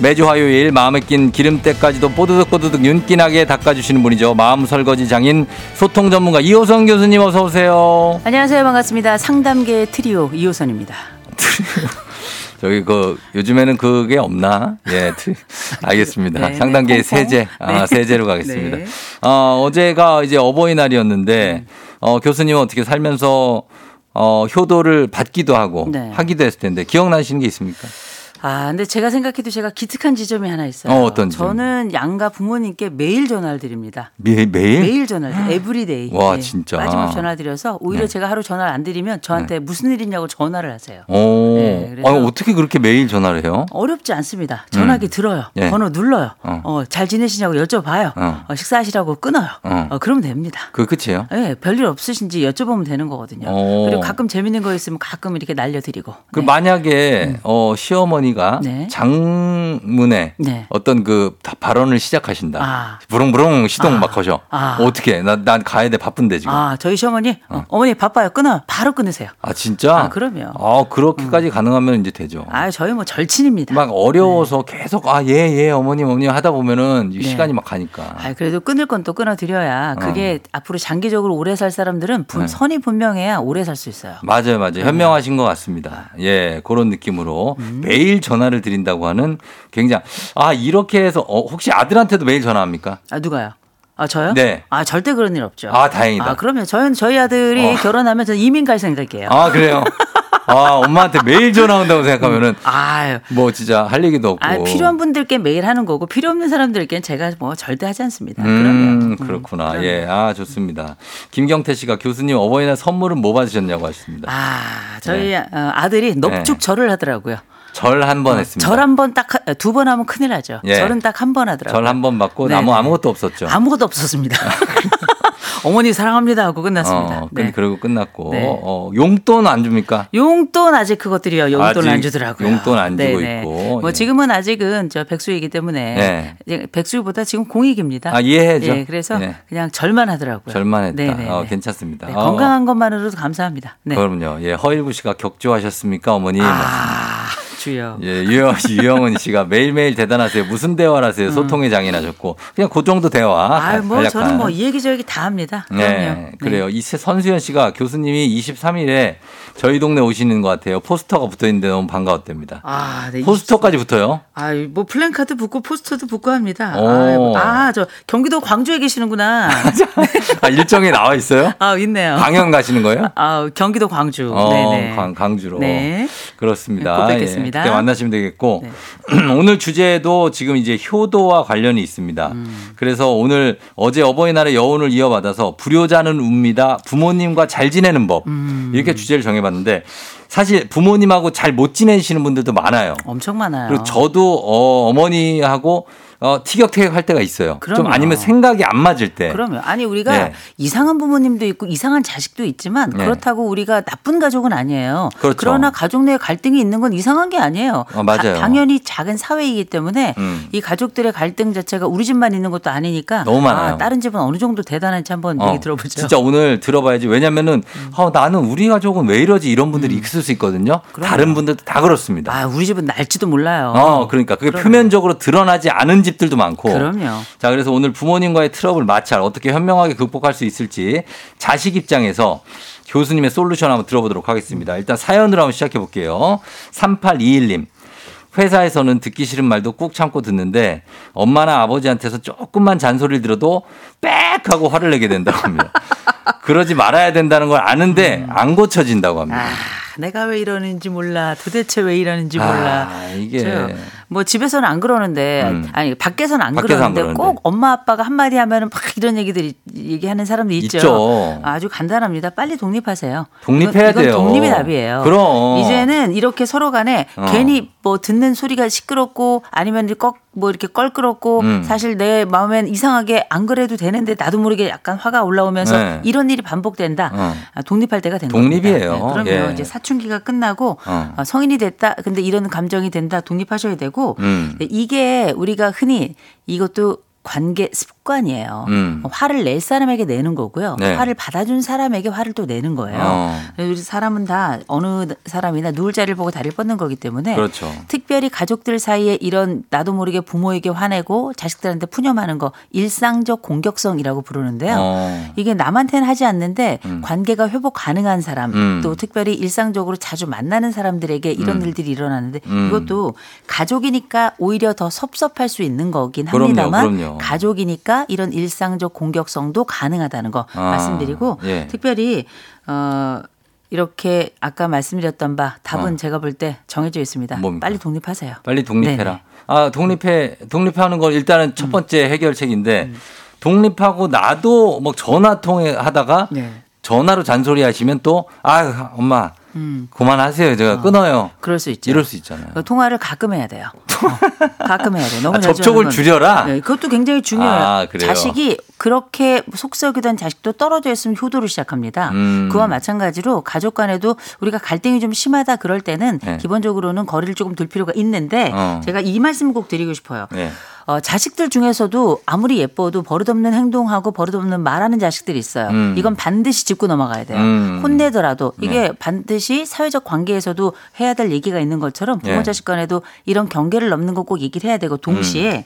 매주 화요일 마음에 낀 기름때까지도 뽀드득뽀드득 윤기나게 닦아주시는 분이죠 마음 설거지 장인 소통 전문가 이호성 교수님 어서 오세요 안녕하세요. 반갑습니다. 상담계 트리오 이호선입니다. 저기 그 요즘에는 그게 없나? 예, 트- 알겠습니다. 네, 상단계의 네. 세제, 아 네. 세제로 가겠습니다. 네. 어, 어제가 이제 어버이날이었는데 어, 교수님은 어떻게 살면서 어, 효도를 받기도 하고 네. 하기도 했을 텐데 기억나시는 게 있습니까? 아, 근데 제가 생각해도 제가 기특한 지점이 하나 있어요. 어, 어떤 지점? 저는 양가 부모님께 매일 전화를 드립니다. 매, 매일? 매일 전화를. every day. 네. 와, 진짜. 마지막 전화 드려서 오히려 네. 제가 하루 전화를 안 드리면 저한테 무슨 일 있냐고 전화를 하세요. 오, 네, 아니, 어떻게 그렇게 매일 전화를 해요? 어렵지 않습니다. 전화기 들어요. 예. 번호 눌러요. 어. 어. 잘 지내시냐고 여쭤봐요. 어. 어, 식사하시라고 끊어요. 어. 어, 그러면 됩니다. 그 끝이에요? 예, 별일 없으신지 여쭤보면 되는 거거든요. 오. 그리고 가끔 재밌는 거 있으면 가끔 이렇게 날려드리고. 그 네. 만약에 어, 시어머니 가 네. 장문에 네. 어떤 그 다- 발언을 시작하신다. 아. 부릉부릉 시동 아. 막 거셔. 아. 어떻게? 난, 난 가야 돼 바쁜데 지금. 아, 아, 저희 시어머니 어. 머니 바빠요. 끊어요. 바로 끊으세요. 진짜? 아, 그럼요. 아 그렇게까지 가능하면 이제 되죠. 아, 저희 뭐 절친입니다. 막 어려워서 계속 아 예 예 어머님 어머님 하다 보면은 이 네. 시간이 막 가니까. 아, 그래도 끊을 건 또 끊어 드려야 그게 앞으로 장기적으로 오래 살 사람들은 분, 어. 네. 선이 분명해야 오래 살 수 있어요. 맞아요, 맞아요. 현명하신 것 같습니다. 예, 그런 느낌으로 매일 전화를 드린다고 하는 굉장히 아 이렇게 해서 어, 혹시 아들한테도 매일 전화합니까? 아, 누가요? 아, 저요? 네. 아, 절대 그런 일 없죠. 아, 다행이다. 아, 그러면 저희는 저희 아들이 어. 결혼하면 저는 이민 갈 생각이에요. 아 그래요? 아 엄마한테 매일 전화 온다고 생각하면은 아유. 뭐 진짜 할 얘기도 없고. 아, 필요한 분들께 매일 하는 거고 필요 없는 사람들께는 제가 뭐 절대 하지 않습니다. 음, 그러면 그렇구나. 그럼요. 예, 아 좋습니다. 김경태 씨가 교수님 어버이날 선물은 뭐 받으셨냐고 하셨습니다. 아, 저희 어, 아들이 넙죽 절을 하더라고요. 절 한 번 했습니다. 절 한 번 딱 두 번 하면 큰일 나죠. 예. 절은 딱 한 번 하더라고요. 절 한 번 받고 네, 네. 아무것도 없었죠. 아무것도 없었습니다. 어머니 사랑합니다 하고 끝났습니다. 어, 네. 그러고 끝났고 네. 어, 용돈 안 줍니까? 용돈 아직 그것들이요. 용돈 안 주더라고요. 용돈 안 주고 있고. 뭐 예. 지금은 아직은 저 백수이기 때문에 네. 백수보다 지금 공익입니다. 아 이해해죠. 예, 그래서 예. 그냥 절만 하더라고요. 절만 했다. 네, 네, 어, 네. 괜찮습니다. 네, 어, 건강한 것만으로도 감사합니다. 네. 그럼요. 예, 허일구 씨가 격조하셨습니까, 어머니? 아, 주여. 예, 유영, 유영은 씨가 매일매일 대단하세요. 무슨 대화를 하세요? 소통의 장인하셨고. 그냥 그 정도 대화. 아, 뭐 간략한. 저는 뭐 이 얘기 저 얘기 다 합니다. 네, 그럼요. 그래요. 이세 선수현 씨가 교수님이 23일에 저희 동네 오시는 것 같아요. 포스터가 붙어 있는데 너무 반가웠답니다. 아, 네. 포스터까지 붙어요. 아, 뭐 플랜카드 붙고 포스터도 붙고 합니다. 오. 아, 저 경기도 광주에 계시는구나. 아, 일정에 나와 있어요? 아, 있네요. 강연 가시는 거예요? 아, 경기도 광주. 어, 네네. 강, 강주로. 네. 그렇습니다. 뵙겠습니다. 예, 그때 만나시면 되겠고 네. 오늘 주제도 지금 이제 효도와 관련이 있습니다. 음. 그래서 오늘 어제 어버이날의 여운을 이어받아서 불효자는 웁니다. 부모님과 잘 지내는 법 음. 이렇게 주제를 정해봤는데 사실 부모님하고 잘 못 지내시는 분들도 많아요. 엄청 많아요. 그리고 저도 어, 어머니하고 어, 티격태격 할 때가 있어요. 좀 그럼요. 아니면 생각이 안 맞을 때. 그러면 아니 우리가 네. 이상한 부모님도 있고 이상한 자식도 있지만 네. 그렇다고 우리가 나쁜 가족은 아니에요. 그렇죠. 러나 가족 내 갈등이 있는 건 이상한 게 아니에요. 어, 맞아요. 다- 당연히 작은 사회이기 때문에 음. 이 가족들의 갈등 자체가 우리 집만 있는 것도 아니니까 너무 많아요. 아, 다른 집은 어느 정도 대단한지 한번 어, 얘기 들어보죠. 진짜 오늘 들어봐야지. 왜냐면은 어, 나는 우리 가족은 왜 이러지 이런 분들이 있을 수 있거든요. 음. 그럼요. 다른 분들도 다 그렇습니다. 아 우리 집은 날지도 몰라요. 어, 그러니까 그게 그럼요. 표면적으로 드러나지 않은 집 들도 많고. 그럼요. 자, 그래서 오늘 부모님과의 트러블 마찰 어떻게 현명하게 극복할 수 있을지 자식 입장에서 교수님의 솔루션 한번 들어보도록 하겠습니다. 일단 사연으로 한번 시작해 볼게요. 3821님. 회사에서는 듣기 싫은 말도 꾹 참고 듣는데 엄마나 아버지한테서 조금만 잔소리를 들어도 빽 하고 화를 내게 된다고 합니다. 그러지 말아야 된다는 걸 아는데 안 고쳐진다고 합니다. 아, 내가 왜 이러는지 몰라. 도대체 왜 이러는지 몰라. 아, 이게 저, 뭐 집에서는 안 그러는데 음. 아니 밖에서는 안 밖에서 안 그러는데 그러는데. 꼭 엄마 아빠가 한마디 하면은 막 이런 얘기들이 얘기하는 사람도 있죠. 있죠. 아주 간단합니다. 빨리 독립하세요. 독립해야 이건, 돼요. 이건 독립이 답이에요. 그럼. 이제는 이렇게 서로 간에 어. 괜히 뭐 듣는 소리가 시끄럽고 아니면 꺽 뭐 이렇게 껄끄럽고 음. 사실 내 마음엔 이상하게 안 그래도 되는데 나도 모르게 약간 화가 올라오면서 네. 이런 일이 반복된다. 어. 아, 독립할 때가 된 독립이에요. 겁니다. 그러면 예. 이제 사춘기가 끝나고 어. 어, 성인이 됐다. 근데 이런 감정이 된다. 독립하셔야 되고 음. 네, 이게 우리가 흔히 이것도 관계 습 관이에요. 음. 화를 낼 사람에게 내는 거고요. 네. 화를 받아준 사람에게 화를 또 내는 거예요. 어. 그래서 사람은 다 어느 사람이나 누울 자리를 보고 다리를 뻗는 거기 때문에 그렇죠. 특별히 가족들 사이에 이런 나도 모르게 부모에게 화내고 자식들한테 푸념하는 거 일상적 공격성이라고 부르는데요. 어. 이게 남한테는 하지 않는데 음. 관계가 회복 가능한 사람 음. 또 특별히 일상적으로 자주 만나는 사람들에게 이런 음. 일들이 일어나는데 음. 이것도 가족이니까 오히려 더 섭섭할 수 있는 거긴 그럼요, 합니다만 그럼요. 가족이니까 이런 일상적 공격성도 가능하다는 거 아, 말씀드리고 예. 특별히 어 이렇게 아까 말씀드렸던 바 답은 어. 제가 볼 때 정해져 있습니다. 뭡니까? 빨리 독립하세요. 빨리 독립해라. 네네. 아, 독립해, 독립하는 건 일단은 음. 첫 번째 해결책인데 독립하고 나도 뭐 전화 통해 하다가 네. 전화로 잔소리 하시면 또, 아, 엄마, 음. 그만하세요. 제가 끊어요. 그럴 수 있죠. 이럴 수 있잖아요. 그 통화를 가끔 해야 돼요. 어, 가끔 해야 돼요. 너무 아, 접촉을 줄여라? 네, 그것도 굉장히 중요해요. 아, 그래요? 자식이 그렇게 속썩이던 자식도 떨어져 있으면 효도를 시작합니다. 음. 그와 마찬가지로 가족 간에도 우리가 갈등이 좀 심하다 그럴 때는 네. 기본적으로는 거리를 조금 둘 필요가 있는데 어. 제가 이 말씀 꼭 드리고 싶어요. 네. 어, 자식들 중에서도 아무리 예뻐도 버릇없는 행동하고 버릇없는 말하는 자식들이 있어요. 음. 이건 반드시 짚고 넘어가야 돼요. 음. 혼내더라도 이게 반드시 사회적 관계에서도 해야 될 얘기가 있는 것처럼 부모 예. 자식 간에도 이런 경계를 넘는 거 꼭 얘기를 해야 되고 동시에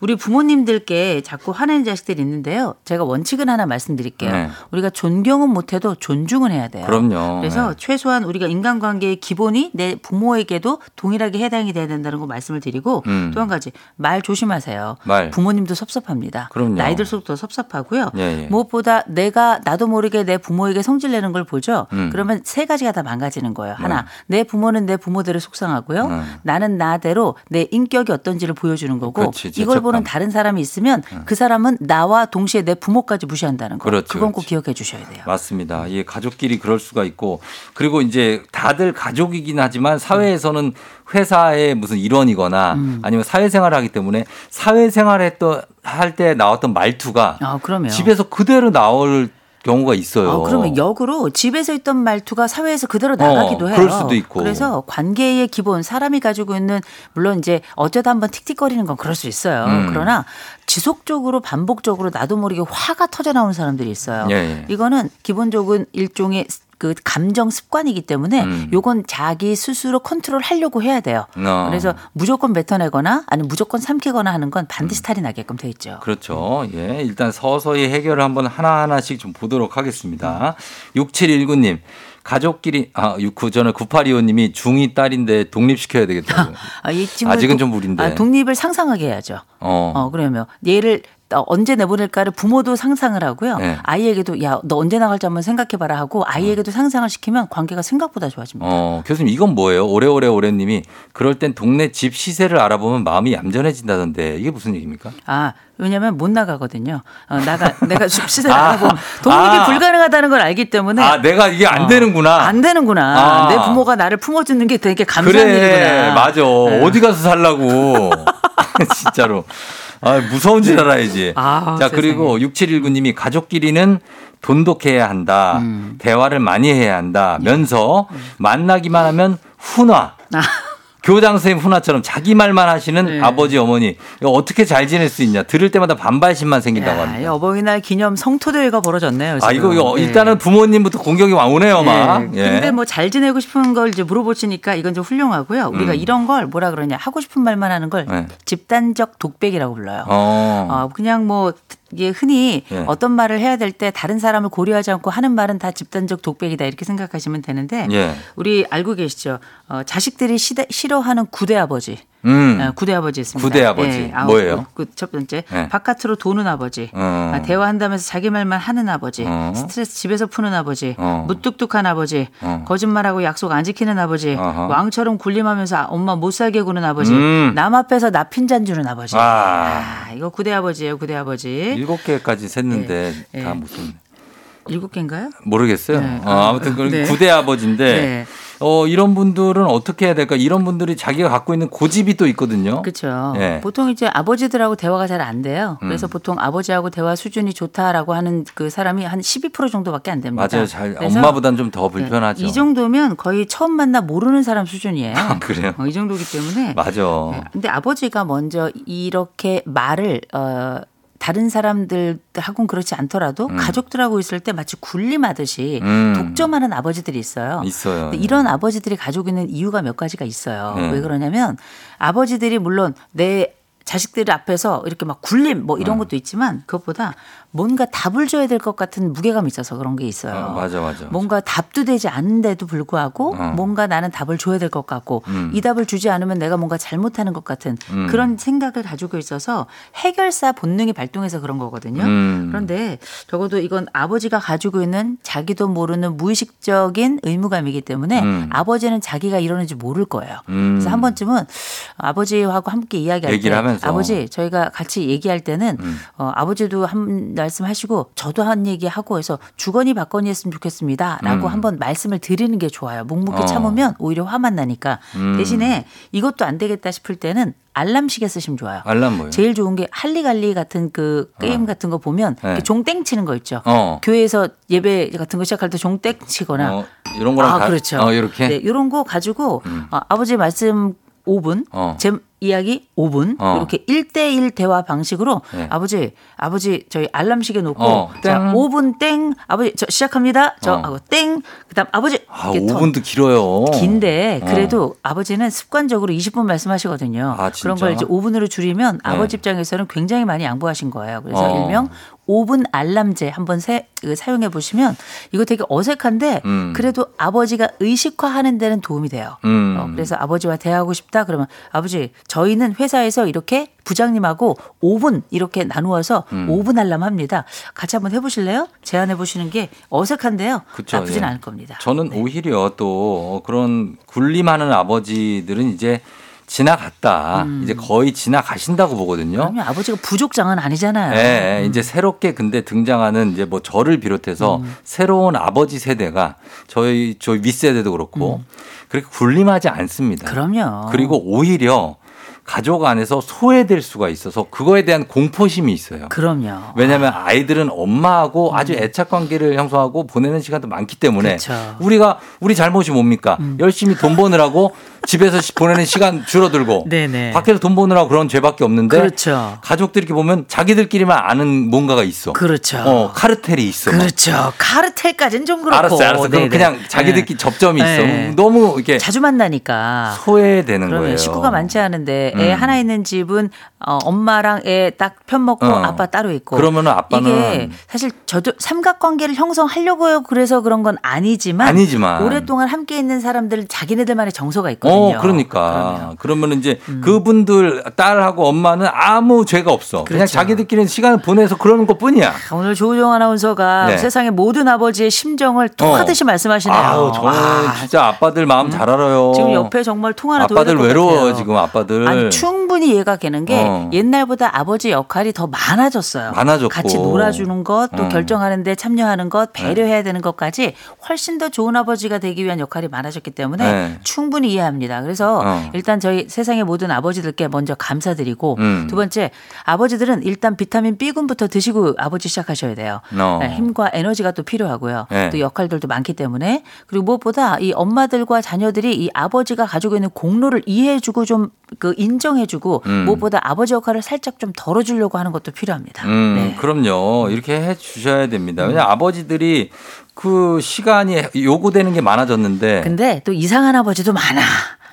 우리 부모님들께 자꾸 화내는 자식들이 있는데요. 제가 원칙은 하나 말씀드릴게요. 네. 우리가 존경은 못해도 존중은 해야 돼요. 그럼요. 그래서 네. 최소한 우리가 인간관계의 기본이 내 부모에게도 동일하게 해당이 돼야 된다는 거 말씀을 드리고 음. 또한 가지 말 조심하세요. 말. 부모님도 섭섭합니다. 그럼요. 나이 들수록 더 섭섭하고요. 예, 예. 무엇보다 내가 나도 모르게 내 부모에게 성질 내는 걸 보죠. 음. 그러면 세 가지가 다 망가 지는 거예요. 하나, 내 부모는 내 부모대로 속상하고요. 음. 나는 나대로 내 인격이 어떤지를 보여주는 거고 그렇지, 이걸. 보는 다른 사람이 있으면 그 사람은 나와 동시에 내 부모까지 무시한다는 거. 그렇지, 그건 꼭 그렇지. 기억해 주셔야 돼요. 맞습니다. 이 가족끼리 그럴 수가 있고 그리고 이제 다들 가족이긴 하지만 사회에서는 회사의 무슨 일원이거나 음. 아니면 사회생활을 하기 때문에 사회생활 했던 할 때 나왔던 말투가 아, 집에서 그대로 나올 경우가 있어요. 아, 그러면 역으로 집에서 있던 말투가 사회에서 그대로 나가기도 어, 해요. 그럴 수도 있고. 그래서 관계의 기본 사람이 가지고 있는 물론 이제 어쩌다 한번 틱틱거리는 건 그럴 수 있어요. 음. 그러나 지속적으로 반복적으로 나도 모르게 화가 터져 나오는 사람들이 있어요. 예, 예. 이거는 기본적인 일종의 그 감정 습관이기 때문에 음. 요건 자기 스스로 컨트롤 하려고 해야 돼요. 어. 그래서 무조건 뱉어내거나 아니면 무조건 삼키거나 하는 건 음. 반드시 탈이 나게끔 돼 있죠. 그렇죠. 예. 일단 서서히 해결을 한번 하나하나씩 좀 보도록 하겠습니다. 6719님. 가족끼리 아, 69 저는 9825님이 중2 딸인데 독립시켜야 되겠다고. 아, 아직은 독- 좀 무리인데. 아, 독립을 상상하게 해야죠. 어. 어, 그러면 얘를 어, 언제 내보낼까를 부모도 상상을 하고요. 네. 아이에게도 야, 너 언제 나갈지 한번 생각해봐라 하고 아이에게도 상상을 시키면 관계가 생각보다 좋아집니다. 어, 교수님 이건 뭐예요? 오래오래 오래님이 그럴 땐 동네 집 시세를 알아보면 마음이 얌전해진다던데 이게 무슨 얘기입니까? 아, 왜냐면 못 나가거든요. 어, 나가, 내가 시세를 아, 알아보면 독립이 아. 불가능하다는 걸 알기 때문에. 아, 내가 이게 안 어, 되는구나. 안 되는구나. 아. 내 부모가 나를 품어주는 게 되게 감사한 그래, 일이구나. 맞아. 네. 어디 가서 살라고. 진짜로. 아, 무서운 줄 알아야지. 아, 자, 세상에. 그리고 6719님이 가족끼리는 돈독해야 한다. 음. 대화를 많이 해야 한다. 면서 만나기만 하면 훈화. 아. 교장 선생님 훈화처럼 자기 말만 하시는 네. 아버지 어머니 어떻게 잘 지낼 수 있냐 들을 때마다 반발심만 생긴다고 야, 이 합니다. 어버이날 기념 성토대회가 벌어졌네요. 아 이거, 지금. 이거 예. 일단은 부모님부터 공격이 오네요, 막. 예. 근데 뭐 잘 지내고 싶은 걸 이제 물어보시니까 이건 좀 훌륭하고요. 우리가 음. 이런 걸 뭐라 그러냐 하고 싶은 말만 하는 걸 네. 집단적 독백이라고 불러요. 어. 어, 그냥 뭐 이게 흔히 예. 어떤 말을 해야 될 때 다른 사람을 고려하지 않고 하는 말은 다 집단적 독백이다 이렇게 생각하시면 되는데 예. 우리 알고 계시죠? 어, 자식들이 시대, 싫어하는 구대 아버지. 음. 어, 구대 아버지 있습니다. 구대 아버지. 아홉, 뭐예요? 그 첫 번째 네. 바깥으로 도는 아버지. 어. 아, 대화한다면서 자기 말만 하는 아버지. 어. 스트레스 집에서 푸는 아버지. 어. 무뚝뚝한 아버지. 어. 거짓말하고 약속 안 지키는 아버지. 어허. 왕처럼 굴림하면서 엄마 못 살게 구는 아버지. 음. 남 앞에서 나 핀잔 주는 아버지. 아. 아, 이거 구대 아버지예요, 구대 아버지. 일곱 개까지 셌는데 네. 다 네. 무슨 일곱 개인가요? 모르겠어요. 네. 어, 아, 아무튼 그 네. 구대 아버지인데 네. 어, 이런 분들은 어떻게 해야 될까? 이런 분들이 자기가 갖고 있는 고집이 또 있거든요. 그렇죠. 예. 보통 이제 아버지들하고 대화가 잘 안 돼요. 그래서 음. 보통 아버지하고 대화 수준이 좋다라고 하는 그 사람이 한 12% 정도밖에 안 됩니다. 맞아요. 잘 엄마보단 좀더 네, 불편하죠. 이 정도면 거의 처음 만나 모르는 사람 수준이에요. 아, 그래요? 어, 이 정도기 때문에. 맞아. 네, 근데 아버지가 먼저 이렇게 말을 어 다른 사람들하고는 그렇지 않더라도 가족들하고 있을 때 마치 군림하듯이 음. 독점하는 아버지들이 있어요. 있어요. 이런 아버지들이 가지고 있는 이유가 몇 가지가 있어요. 네. 왜 그러냐면 아버지들이 물론 내 자식들 앞에서 이렇게 막 굴림 뭐 음. 이런 것도 있지만 그것보다 뭔가 답을 줘야 될 것 같은 무게감이 있어서 그런 게 있어요. 어, 맞아, 맞아. 뭔가 답도 되지 않는데도 불구하고 어. 뭔가 나는 답을 줘야 될 것 같고 음. 이 답을 주지 않으면 내가 뭔가 잘못하는 것 같은 음. 그런 생각을 가지고 있어서 해결사 본능이 발동해서 그런 거거든요. 음. 그런데 적어도 이건 아버지가 가지고 있는 자기도 모르는 무의식적인 의무감이기 때문에 음. 아버지는 자기가 이러는지 모를 거예요. 음. 그래서 한 번쯤은 아버지하고 함께 이야기할 때 하면서. 아버지 저희가 같이 얘기할 때는 음. 어, 아버지도 한 말씀 하시고 저도 한 얘기 하고 해서 주거니 받거니 했으면 좋겠습니다라고 음. 한번 말씀을 드리는 게 좋아요. 묵묵히 어. 참으면 오히려 화만 나니까 음. 대신에 이것도 안 되겠다 싶을 때는 알람 시계 쓰시면 좋아요. 알람 뭐예요? 제일 좋은 게 할리갈리 같은 그 게임 같은 거 보면 네. 종땡 치는 거 있죠. 어. 교회에서 예배 같은 거 시작할 때 종땡 치거나 어, 이런 거랑 아, 다- 그렇죠. 어, 이렇게. 네, 이런 거 가지고 음. 어, 아버지 말씀 5분, 어. 제 이야기 5분 어. 이렇게 1대1 대화 방식으로 네. 아버지 아버지 저희 알람 시계 놓고 어, 자, 땡. 5분 땡 아버지 저 시작합니다. 저 어. 하고 땡 그다음 아버지 아, 이렇게 턴. 5분도 길어요. 긴데 어. 그래도 아버지는 습관적으로 20분 말씀하시거든요. 아, 그런? 걸 이제 5분으로 줄이면 네. 아버지 입장에서는 굉장히 많이 양보하신 거예요. 그래서 어. 일명 5분 알람제 한번 세- 그 사용해 보시면 이거 되게 어색한데 음. 그래도 아버지가 의식화하는 데는 도움이 돼요. 음. 어, 그래서 아버지와 대화하고 싶다 그러면 아버지 저희는 회사에서 이렇게 부장님하고 5분 이렇게 나누어서 음. 5분 알람 합니다. 같이 한번 해보실래요? 제안해 보시는 게 어색한데요. 그쵸, 나쁘진 예. 않을 겁니다. 저는 네. 오히려 또 그런 군림하는 아버지들은 이제 지나갔다. 이제 거의 지나가신다고 보거든요. 음. 그러면 아버지가 부족장은 아니잖아요. 예, 예. 이제 새롭게 근데 등장하는 이제 뭐 저를 비롯해서 음. 새로운 아버지 세대가 저희 저희 윗세대도 그렇고 그렇게 군림하지 않습니다. 음. 그럼요. 그리고 오히려 가족 안에서 소외될 수가 있어서 그거에 대한 공포심이 있어요. 그럼요. 왜냐하면 아 이들은 엄마하고 아주 애착 관계를 형성하고 보내는 시간도 많기 때문에 음. 그쵸. 음. 우리가 우리 잘못이 뭡니까? 열심히 돈 버느라고 집에서 시- 보내는 시간 줄어들고 네네. 밖에서 돈 버느라고 그런 죄밖에 없는데 그렇죠. 가족들이 이렇게 보면 자기들끼리만 아는 뭔가가 있어. 그렇죠. 어, 카르텔이 있어. 막. 그렇죠. 카르텔까지는 좀 그렇고. 알았어, 알았어. 그럼. 그냥 자기들끼리 네. 접점이 있어. 네. 너무 이렇게 자주 만나니까. 소외되는 그러면 거예요. 식구가 많지 않은데 애 음. 하나 있는 집은 어, 엄마랑 애 딱 편 먹고 어. 아빠 따로 있고. 그러면은 아빠는- 이게 사실 저도 삼각관계를 형성하려고요. 그래서 그런 건 아니지만. 아니지만. 오랫동안 함께 있는 사람들 자기네들만의 정서가 있거든요. 어, 그러니까. 그러면. 음. 그러면 이제 그분들 딸하고 엄마는 아무 죄가 없어. 그냥 그렇죠. 자기들끼리 시간을 보내서 그러는 것 뿐이야. 아, 오늘 조우정 아나운서가 네. 세상의 모든 아버지의 심정을 통하듯이 말씀하시네요. 아우, 저는 아, 진짜 아빠들 마음 잘 알아요. 지금 옆에 정말 통화나 아빠들 외로워요, 같아요. 지금 아빠들. 아니 충분히 이해가 되는 게 어. 옛날보다 아버지 역할이 더 많아졌어요. 많아졌고. 같이 놀아주는 것, 또 어. 결정하는데 참여하는 것, 배려해야 되는 것까지 훨씬 더 좋은 아버지가 되기 위한 역할이 많아졌기 때문에 네. 충분히 이해합니다. 그래서 어. 일단 저희 세상의 모든 아버지들께 먼저 감사드리고 음. 두 번째 아버지들은 일단 비타민 B군부터 드시고 아버지 시작하셔야 돼요. 어. 네, 힘과 에너지가 또 필요하고요. 네. 또 역할들도 많기 때문에 그리고 무엇보다 이 엄마들과 자녀들이 이 아버지가 가지고 있는 공로를 이해해주고 좀 그 인정해주고 음. 무엇보다 아버지 역할을 살짝 좀 덜어주려고 하는 것도 필요합니다. 음, 네. 그럼요. 이렇게 해 주셔야 됩니다. 왜냐면 아버지들이 그 시간이 요구되는 게 많아졌는데 근데 또 이상한 아버지도 많아.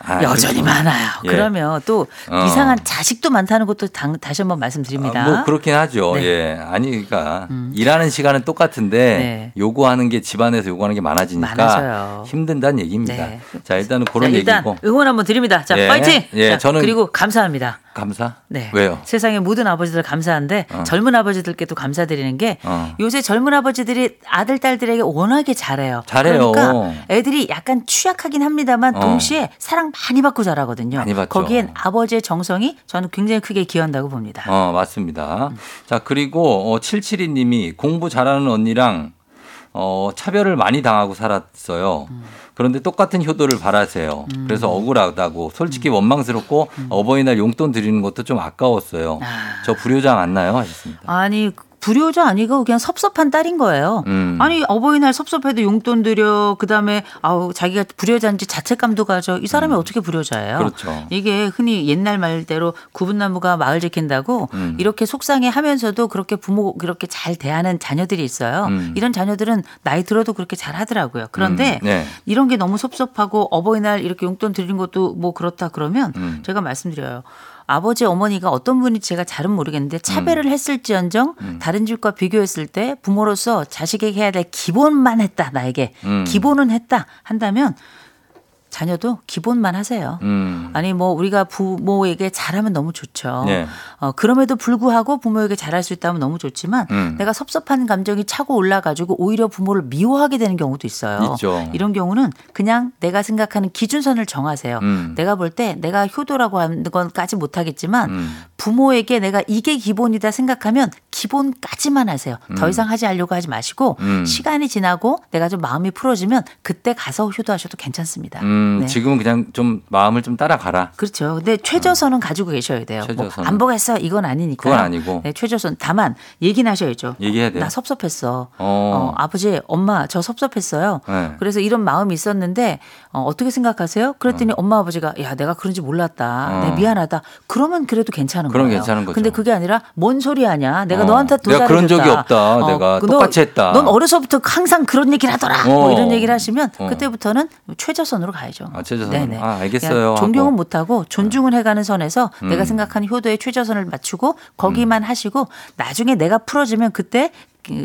아, 여전히 그렇죠. 많아요. 예. 그러면 또 어. 이상한 자식도 많다는 것도 당- 다시 한번 말씀드립니다. 아, 뭐 그렇긴 하죠. 네. 음. 예. 아니 그러니까 일하는 시간은 똑같은데 네. 요구하는 게 집안에서 요구하는 게 많아지니까 많아져요. 힘든다는 얘기입니다. 네. 자, 일단은 자, 그런 일단 얘기고 응원 한번 드립니다. 자, 예. 파이팅! 예, 자, 저는- 그리고 감사합니다. 감사? 네. 왜요? 세상의 모든 아버지들 감사한데 어. 젊은 아버지들께도 감사드리는 게 어. 요새 젊은 아버지들이 아들 딸들에게 워낙에 잘해요. 잘해요. 그러니까 애들이 약간 취약하긴 합니다만 어. 동시에 사랑 많이 받고 자라거든요. 많이 받죠. 거기엔 아버지의 정성이 저는 굉장히 크게 기여한다고 봅니다. 어, 맞습니다. 자, 그리고 어, 772 님이 공부 잘하는 언니랑 어, 차별을 많이 당하고 살았어요. 그런데 똑같은 효도를 바라세요. 그래서 억울하다고 솔직히 원망스럽고 어버이날 용돈 드리는 것도 좀 아까웠어요. 아. 저 불효자 맞나요? 하셨습니다. 아니 불효자 아니고 그냥 섭섭한 딸인 거예요. 음. 아니 어버이날 섭섭해도 용돈 드려 그다음에 아우 자기가 불효자인지 자책감도 가져 이 사람이 어떻게 불효자예요? 음. 그렇죠. 이게 흔히 옛날 말대로 구분나무가 마을 지킨다고 음. 이렇게 속상해하면서도 그렇게 부모 그렇게 잘 대하는 자녀들이 있어요. 음. 이런 자녀들은 나이 들어도 그렇게 잘 하더라고요. 그런데 음, 네. 이런 게 너무 섭섭하고 어버이날 이렇게 용돈 드리는 것도 뭐 그렇다 그러면 음. 제가 말씀드려요. 아버지 어머니가 어떤 분이 제가 잘은 모르겠는데 차별을 했을지언정 다른 집과 비교했을 때 부모로서 자식에게 해야 될 기본만 했다 나에게. 음. 기본은 했다 한다면 자녀도 기본만 하세요. 음. 아니 뭐 우리가 부모에게 잘하면 너무 좋죠. 네. 어, 그럼에도 불구하고 부모에게 잘할 수 있다면 너무 좋지만 음. 내가 섭섭한 감정이 차고 올라가지고 오히려 부모를 미워하게 되는 경우도 있어요. 있죠. 이런 경우는 그냥 내가 생각하는 기준선을 정하세요. 음. 내가 볼 때 내가 효도라고 하는 건까지 못하겠지만 음. 부모에게 내가 이게 기본이다 생각하면 기본까지만 하세요. 더 이상 하지 않으려고 하지 마시고 음. 시간이 지나고 내가 좀 마음이 풀어지면 그때 가서 효도하셔도 괜찮습니다. 음, 네. 지금은 그냥 좀 마음을 좀 따라가라. 그렇죠. 근데 최저선은 가지고 계셔야 돼요. 뭐 최저선은. 안 보겠어 이건 아니니까. 그건 아니고. 네, 최저선. 다만 얘기는 하셔야죠. 얘기해야 돼요. 나 섭섭했어. 어. 어, 아버지, 엄마 저 섭섭했어요. 네. 그래서 이런 마음이 있었는데 어, 어떻게 생각하세요? 그랬더니 엄마 아버지가 야 내가 그런지 몰랐다. 어. 내 미안하다. 그러면 그래도 괜찮은 그럼 거예요. 괜찮은 거죠. 근데 그게 아니라 뭔 소리 하냐? 내가 어. 너한테 더 내가 그런. 적이 없다. 내가 그 똑같이 했다. 넌 어려서부터 항상 그런 얘기를 하더라. 뭐 어. 이런 얘기를 하시면 어. 그때부터는 최저선으로 가야죠. 아, 최저선. 네네. 아, 알겠어요 하고. 존경은 못하고 존중은 해가는 선에서 음. 내가 생각하는 효도의 최저선을 맞추고 거기만 하시고 나중에 내가 풀어지면 그때 그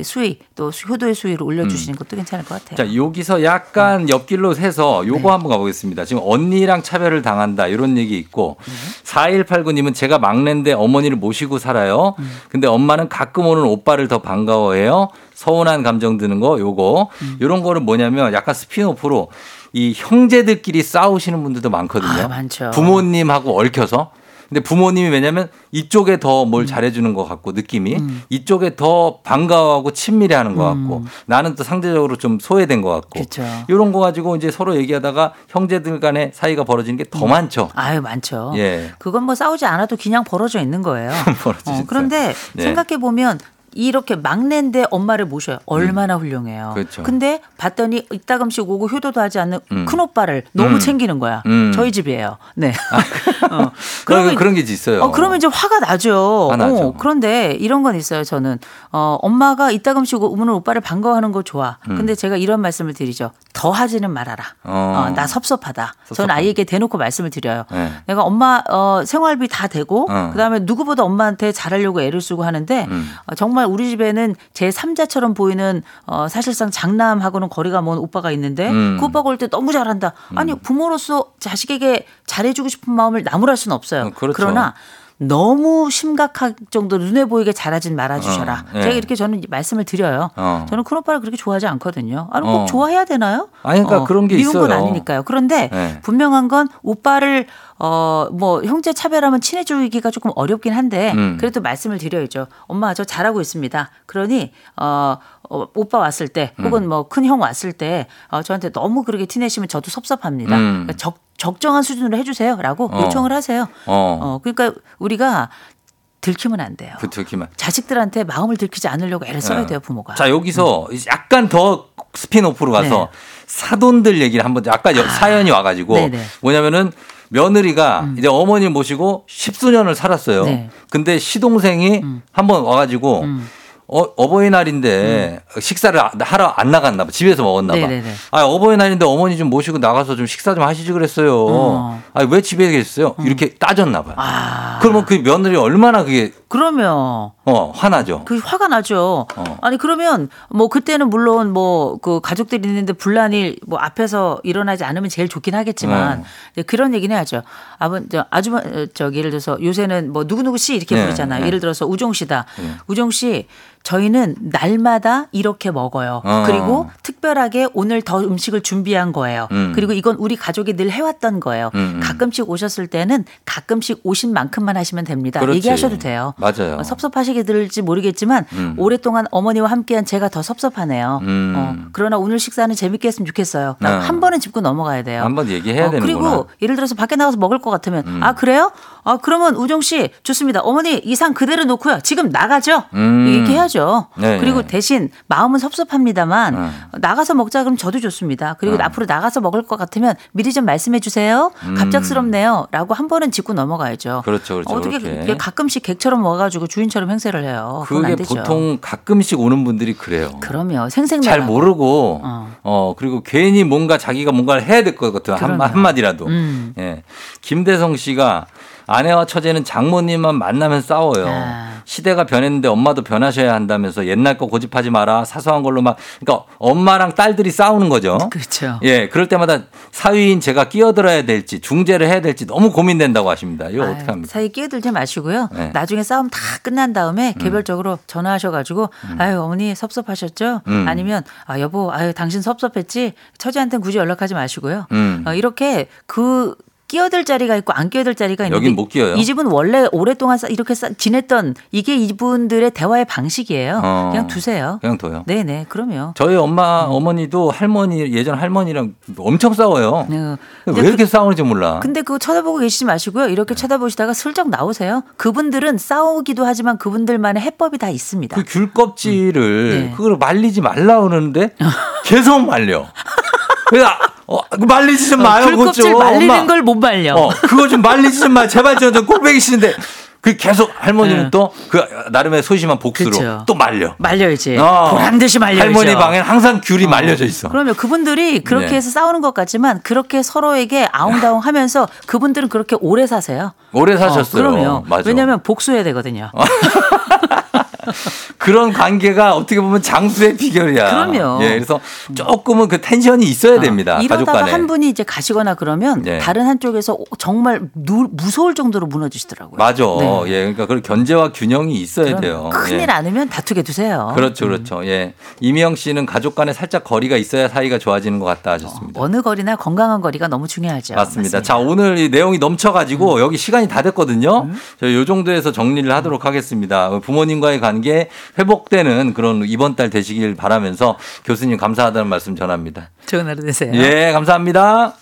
수위 또 효도의 수위를 올려주시는 것도 괜찮을 것 같아요. 음. 자, 여기서 약간 옆길로 새서 요거 네. 한번 가보겠습니다. 지금 언니랑 차별을 당한다 이런 얘기 있고 네. 4189님은 제가 막내인데 어머니를 모시고 살아요. 음. 근데 엄마는 가끔 오는 오빠를 더 반가워해요. 서운한 감정 드는 거 요거 음. 요런 거는 뭐냐면 약간 spin-off로 이 형제들끼리 싸우시는 분들도 많거든요. 아, 많죠. 부모님하고 얽혀서. 근데 부모님이 왜냐면 이쪽에 더 음. 뭘 잘해주는 것 같고 느낌이 이쪽에 더 반가워하고 친밀해하는 것 같고 나는 또 상대적으로 좀 소외된 것 같고 음. 그렇죠. 이런 거 가지고 이제 서로 얘기하다가 형제들 간의 사이가 벌어지는 게더 많죠. 아유 많죠. 예. 그건 뭐 싸우지 않아도 그냥 벌어져 있는 거예요. 벌어져 어, 있어요. 그런데 네. 생각해 보면 이렇게 막내인데 엄마를 모셔요. 얼마나 훌륭해요. 그렇죠. 근데 봤더니 이따금씩 오고 효도도 하지 않는 음. 큰 오빠를 너무 음. 챙기는 거야. 음. 저희 집이에요. 네. 어. 그런, 그런 게 있어요. 어, 그러면 이제 화가 나죠. 화 나죠. 어, 그런데 이런 건 있어요, 저는. 어, 엄마가 이따금씩 오면 오빠를 반가워하는 거 좋아. 음. 근데 제가 이런 말씀을 드리죠. 더 하지는 말아라. 어. 어, 나 섭섭하다. 전 섭섭하다. 아이에게 대놓고 말씀을 드려요. 네. 내가 엄마 어, 생활비 다 되고 어. 그다음에 누구보다 엄마한테 잘하려고 애를 쓰고 하는데 음. 어, 정말 우리 집에는 제 3자처럼 보이는 어, 사실상 장남하고는 거리가 먼 오빠가 있는데 음. 그 오빠가 올 때 너무 잘한다. 아니 부모로서 자식에게 잘해주고 싶은 마음을 나무랄 수는 없어요. 어, 그렇죠. 그러나 너무 심각할 정도 눈에 보이게 잘하진 말아주셔라. 어, 예. 제가 이렇게 저는 말씀을 드려요. 어. 저는 큰 오빠를 그렇게 좋아하지 않거든요. 아니 꼭 어. 좋아해야 되나요? 아니, 그러니까 그런 게 미운 건 있어요. 아니니까요. 그런데 네. 분명한 건 오빠를 어뭐 형제 차별하면 친해지기가 조금 어렵긴 한데 음. 그래도 말씀을 드려야죠. 엄마 저 잘하고 있습니다. 그러니 어, 어, 오빠 왔을 때 음. 혹은 뭐큰 형 왔을 때 어, 저한테 너무 그렇게 티내시면 저도 섭섭합니다. 음. 그러니까 적 적정한 수준으로 해주세요라고 어. 요청을 하세요. 어. 어 그러니까 우리가 들키면 안 돼요. 그 듣기만. 자식들한테 마음을 들키지 않으려고 애를 써야 네. 돼요 부모가. 자 여기서 약간 더 스피노프로 가서 네. 사돈들 얘기를 한번 아까 여- 사연이 와가지고 네네. 음. 뭐냐면은 며느리가 이제 어머니를 모시고 십수년을 살았어요. 네. 음. 근데 시동생이 한번 와가지고 어, 어 버이날인데 식사를 아- 하러 안 나갔나 봐. 집에서 먹었나 봐. 음. 네네네. 아, 어버이날인데 어머니 좀 모시고 나가서 좀 식사 좀 하시지 그랬어요. 어. 아, 왜 집에 계셨어요? 이렇게 따졌나 봐요. 아. 그러면 그 며느리 얼마나 그게 그러면 어, 화나죠. 그 화가 나죠. 어. 아니 그러면 뭐 그때는 물론 뭐 그 가족들이 있는데 분란이 뭐 앞에서 일어나지 않으면 제일 좋긴 하겠지만 네. 이제 그런 얘기는 해야죠. 아버 저 아주머 어, 저기 예를 들어서 요새는 뭐 누구 누구 씨 이렇게 네, 부르잖아요. 네. 예를 들어서 우종 씨다. 네. 우종 씨 저희는 날마다 이렇게 먹어요. 어. 그리고 특별하게 오늘 더 음식을 준비한 거예요. 음. 그리고 이건 우리 가족이 늘 해왔던 거예요. 음, 음. 가끔씩 오셨을 때는 가끔씩 오신 만큼만 하시면 됩니다. 그렇지. 얘기하셔도 돼요. 맞아요. 어, 섭섭하시게 들을지 모르겠지만 음. 오랫동안 어머니와 함께한 제가 더 섭섭하네요. 음. 어, 그러나 오늘 식사는 재밌게 했으면 좋겠어요. 네. 한 번은 짚고 넘어가야 돼요. 한 번 얘기해야 어. 음. 그리고 예를 들어서 밖에 나가서 먹을 것 같으면 아 그래요? 아 그러면 우정 씨 좋습니다. 어머니 이상 그대로 놓고요. 지금 나가죠. 음. 이렇게 해야죠. 네, 그리고 네. 대신 마음은 섭섭합니다만 음. 나가서 먹자 그럼 저도 좋습니다. 그리고 음. 앞으로 나가서 먹을 것 같으면 미리 좀 말씀해 주세요. 갑작스럽네요.라고 한 번은 짚고 넘어가야죠. 그렇죠, 그렇죠. 어떻게 가끔씩 객처럼 와가지고 주인처럼 행세를 해요. 그게. 보통 가끔씩 오는 분들이 그래요. 그럼요. 생생 잘 모르고 어. 어. 그리고 괜히 뭔가 자기가 뭔가를 해야 될 것 같아요. 한. 한마디라도. 음. 예. 김대성 씨가 아내와 처제는 장모님만 만나면 싸워요. 아. 시대가 변했는데 엄마도 변하셔야 한다면서 옛날 거 고집하지 마라. 사소한 걸로 막 그러니까 엄마랑 딸들이 싸우는 거죠. 그렇죠. 예, 그럴 때마다 사위인 제가 끼어들어야 될지 중재를 해야 될지 너무 고민된다고 하십니다. 이거 어떻게 합니까? 사이 끼어들지 마시고요. 네. 음. 나중에 싸움 다 끝난 다음에 개별적으로 전화하셔가지고 아유 어머니 섭섭하셨죠? 음. 아니면 아 여보 아유 당신 섭섭했지? 처제한테는 굳이 연락하지 마시고요. 음. 어, 이렇게 그 끼어들 자리가 있고 안 끼어들 자리가 있는데 여긴 못 끼어요. 이 집은 원래 오랫동안 싸- 이렇게 싸- 지냈던 이게 이분들의 대화의 방식이에요. 어. 그냥 두세요. 그냥 둬요. 네네 그럼요. 저희 엄마 어머니도 할머니 예전 할머니랑 엄청 싸워요. 어, 왜 이렇게 싸우는지 몰라. 근데 그거 쳐다보고 계시지 마시고요. 이렇게 쳐다보시다가 슬쩍 나오세요. 그분들은 싸우기도 하지만 그분들만의 해법이 다 있습니다. 그 귤 껍질을 네. 그걸 말리지 말라 그러는데 계속 말려. 그래서 어, 그거 말리지 좀 마요. 그거 귤껍질 좀. 말리는. 걸 못 말려. 어, 그거 좀 말리지 좀 마. 제발 저, 저 꼴배기 싫은데. 그 계속 할머니는 네. 또그 나름의 소심한 복수로 그쵸. 또 말려. 말려야지. 어. 보란 듯이 말려야죠. 할머니 방엔 항상 귤이 말려져 있어. 그러면 그분들이 그렇게 네. 해서 싸우는 것 같지만 그렇게 서로에게 아웅다웅 하면서 그분들은 그렇게 오래 사세요. 오래 사셨어요. 어, 그럼요. 맞아. 어. 왜냐하면 복수해야 되거든요. 그런 관계가 어떻게 보면 장수의 비결이야. 그럼요. 예, 그래서 조금은 그 텐션이 있어야 됩니다. 가족 이러다가 간에. 한 분이 이제 가시거나 그러면 네. 다른 한쪽에서 정말 누- 무서울 정도로 무너지시더라고요. 맞아. 네. 예, 그러니까 그런 견제와 균형이 있어야 돼요. 큰일 예. 않으면 다투게 두세요. 그렇죠, 그렇죠. 예. 이미영 씨는 가족 간에 살짝 거리가 있어야 사이가 좋아지는 것 같다 하셨습니다. 어느 거리나 건강한 거리가 너무 중요하죠. 맞습니다. 자, 오늘 이 내용이 넘쳐가지고 여기 시간이 다 됐거든요. 저희 요 정도에서 정리를 하도록 하겠습니다. 부모님과의 관계 회복되는 그런 이번 달 되시길 바라면서 교수님 감사하다는 말씀 전합니다. 좋은 하루 되세요. 예, 감사합니다.